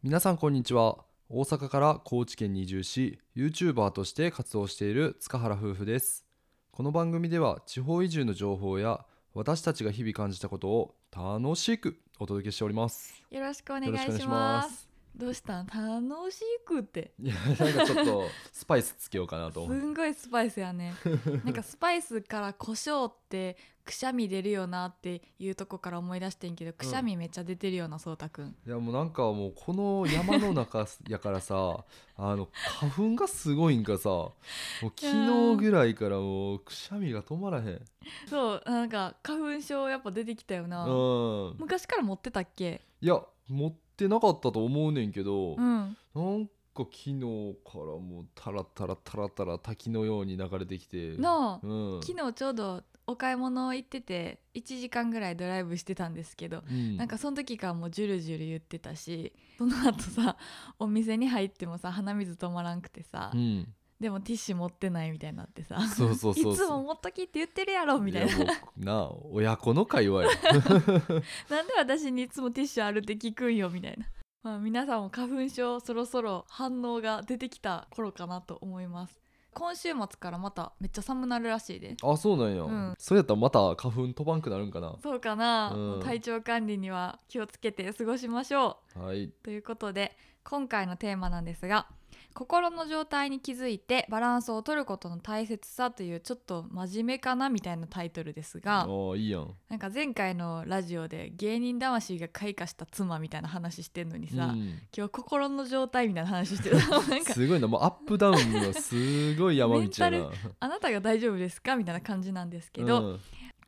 皆さんこんにちは。大阪から高知県に移住し YouTuber として活動している塚原夫婦です。この番組では地方移住の情報や私たちが日々感じたことを楽しくお届けしております。よろしくお願いします。どうした？ん楽しくって。いやなんかちょっと スパイスつけようかなとす思うんごいスパイスやね。なんかスパイスから胡椒ってくしゃみ出るよなっていうとこから思い出してんけど、くしゃみめっちゃ出てるよな、そうたくん。いやもうなんかもうこの山の中やからさ あの花粉がすごいんかさもう昨日ぐらいからもうくしゃみが止まらへんそう、なんか花粉症やっぱ出てきたよな。うん昔から持ってたっけ？いや持ってなかったと思うねんけど、うん。なんか昨日からもうタラタラタラタラ滝のように流れてきてなあ、うん。昨日ちょうどお買い物行ってて1時間ぐらいドライブしてたんですけどうん。なんかその時からもうジュルジュル言ってたしその後さお店に入ってもさ鼻水止まらんくてさ、うんでもティッシュ持ってないみたいになってさそうそうそういつも持っときって言ってるやろみたいな。なあ親子の会話や。なんで私にいつもティッシュあるって聞くんよみたいな、まあ、皆さんも花粉症そろそろ反応が出てきた頃かなと思います。今週末からまためっちゃ寒なるらしいで。あそうなんや、うん。それやったらまた花粉飛ばんくなるんかな。そうかな、うん。体調管理には気をつけて過ごしましょう。はい。ということで今回のテーマなんですが心の状態に気づいてバランスを取ることの大切さというちょっと真面目かなみたいなタイトルですがああいいやん。なんか前回のラジオで芸人魂が開花した妻みたいな話してんのにさ、うん。今日心の状態みたいな話してる なんかすごいなもうアップダウンがすごい山道やな。メンあなたが大丈夫ですかみたいな感じなんですけど、うん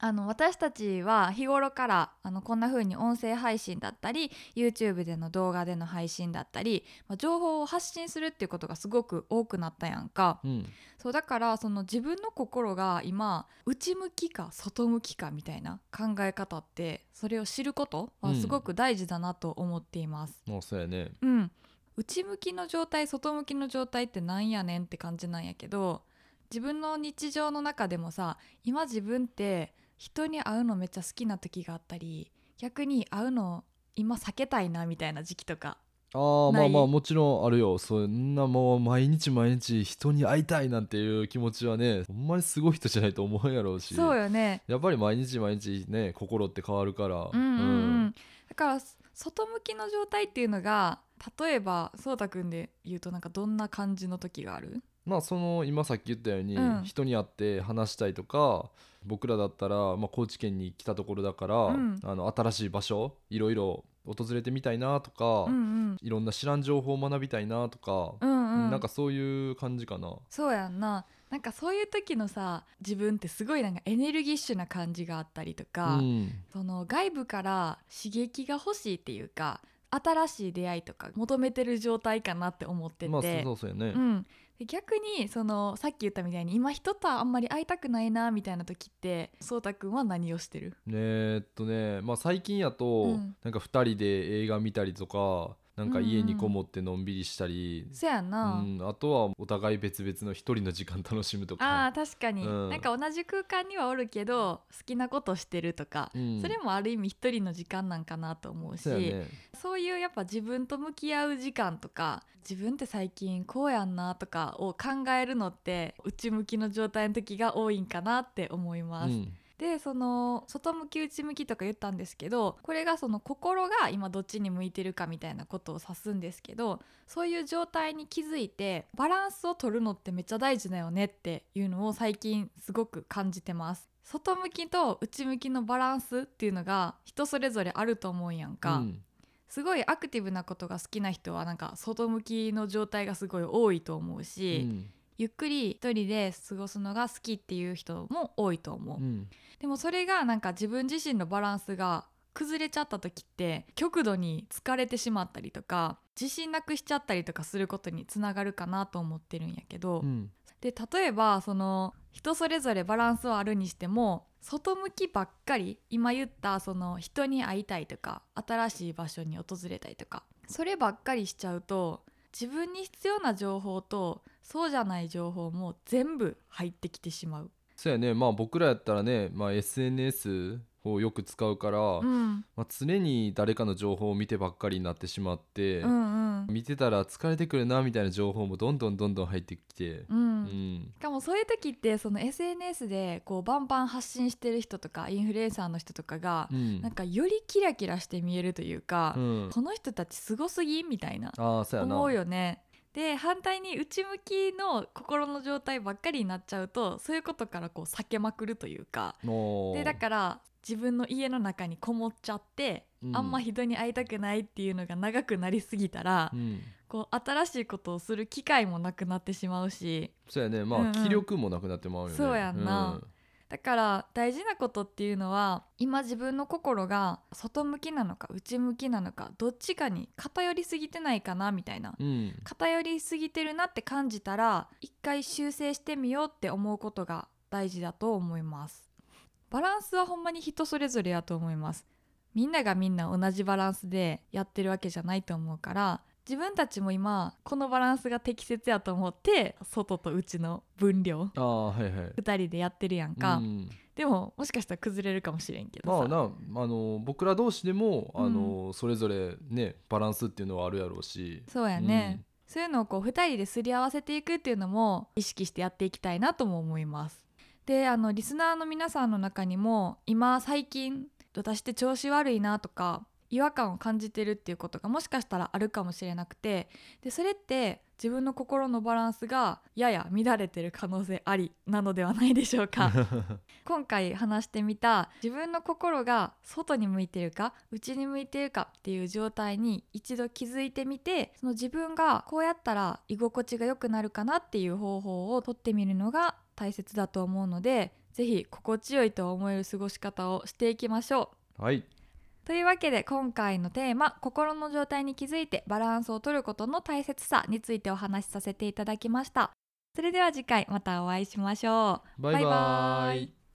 あの私たちは日頃からあのこんな風に音声配信だったり YouTube での動画での配信だったり、まあ情報を発信するっていうことがすごく多くなったやんか。うん。そうだからその自分の心が今内向きか外向きかみたいな考え方ってそれを知ることはすごく大事だなと思っています。もうそうやね。うん、内向きの状態外向きの状態ってなんやねんって感じなんやけど自分の日常の中でもさ今自分って人に会うのめっちゃ好きな時があったり逆に会うの今避けたいなみたいな時期とかああまあまあもちろんあるよ。そんなもう毎日毎日人に会いたいなんていう気持ちはねほんまにすごい人じゃないと思うやろうし。そうよね。やっぱり毎日毎日ね心って変わるから。うんうん。うん、だから外向きの状態っていうのが例えばそうたくんで言うとなんかどんな感じの時がある？まあその今さっき言ったように、うん。人に会って話したいとか僕らだったら、まあ、高知県に来たところだから、うん。あの新しい場所いろいろ訪れてみたいなとか、うんうん。いろんな知らん情報を学びたいなとか、うんうん。なんかそういう感じかな。そうやんな。なんかそういう時のさ自分ってすごいなんかエネルギッシュな感じがあったりとか、うん。その外部から刺激が欲しいっていうか新しい出会いとか求めてる状態かなって思ってて、まあそうそうそうやね。うん、で逆にそのさっき言ったみたいに今人とあんまり会いたくないなみたいな時ってそうたくんは何をしてる？ねえっとね、まあ、最近やと、うん。なんか2人で映画見たりとかなんか家にこもってのんびりしたり、そやんうな、ん。あとはお互い別々の一人の時間楽しむとあか。ー確かに、うん。なんか同じ空間にはおるけど好きなことしてるとか、うん。それもある意味一人の時間なんかなと思うしそうやね。そういうやっぱ自分と向き合う時間とか自分って最近こうやんなとかを考えるのって内向きの状態の時が多いんかなって思います。うんでその外向き内向きとか言ったんですけどこれがその心が今どっちに向いてるかみたいなことを指すんですけどそういう状態に気づいてバランスを取るのってめっちゃ大事だよねっていうのを最近すごく感じてます。外向きと内向きのバランスっていうのが人それぞれあると思うんやんか、うん。すごいアクティブなことが好きな人はなんか外向きの状態がすごい多いと思うし、うんゆっくり一人で過ごすのが好きっていう人も多いと思う、うん。でもそれがなんか自分自身のバランスが崩れちゃった時って極度に疲れてしまったりとか自信なくしちゃったりとかすることにつながるかなと思ってるんやけど、うん。で例えばその人それぞれバランスはあるにしても外向きばっかり今言ったその人に会いたいとか新しい場所に訪れたいとかそればっかりしちゃうと自分に必要な情報とそうじゃない情報も全部入ってきてしまう。そうやねまあ僕らやったらね、まあ、SNS をよく使うから、うん。まあ、常に誰かの情報を見てばっかりになってしまって、うんうん。見てたら疲れてくるなみたいな情報もどんどんどんどん入ってきて、ううん。ん。しかもそういう時ってその SNS でこうバンバン発信してる人とかインフルエンサーの人とかがうん。なんかよりキラキラして見えるというか、うん。この人たちすごすぎみたいな。ああそうやな。思うよね。で反対に内向きの心の状態ばっかりになっちゃうとそういうことからこう避けまくるというか。でだから自分の家の中にこもっちゃって、うん。あんま人に会いたくないっていうのが長くなりすぎたら、うん。こう新しいことをする機会もなくなってしまうし。そうやね。まあ、うんうん。気力もなくなってまうよね。そうやんなだから大事なことっていうのは今自分の心が外向きなのか内向きなのかどっちかに偏りすぎてないかなみたいな。うん、うん偏りすぎてるなって感じたら一回修正してみようって思うことが大事だと思います。バランスはほんまに人それぞれやと思います。みんながみんな同じバランスでやってるわけじゃないと思うから自分たちも今このバランスが適切やと思って外と内の分量ああはいはい。2人でやってるやんか、うん。でももしかしたら崩れるかもしれんけどさ、まあなあの僕ら同士でも、うん。あのそれぞれねバランスっていうのはあるやろうし。そうやね、そういうのをこう2人ですり合わせていくっていうのも意識してやっていきたいなとも思います。であのリスナーの皆さんの中にも今最近私って調子悪いなとか違和感を感じてるっていうことがもしかしたらあるかもしれなくてでそれって自分の心のバランスがやや乱れてる可能性ありなのではないでしょうか。今回話してみた自分の心が外に向いてるか内に向いてるかっていう状態に一度気づいてみてその自分がこうやったら居心地が良くなるかなっていう方法をとってみるのが大切だと思うのでぜひ心地よいと思える過ごし方をしていきましょう。はいというわけで今回のテーマ「心の状態に気づいてバランスを取ることの大切さ」についてお話しさせていただきました。それでは次回またお会いしましょう。バイバイバイバイ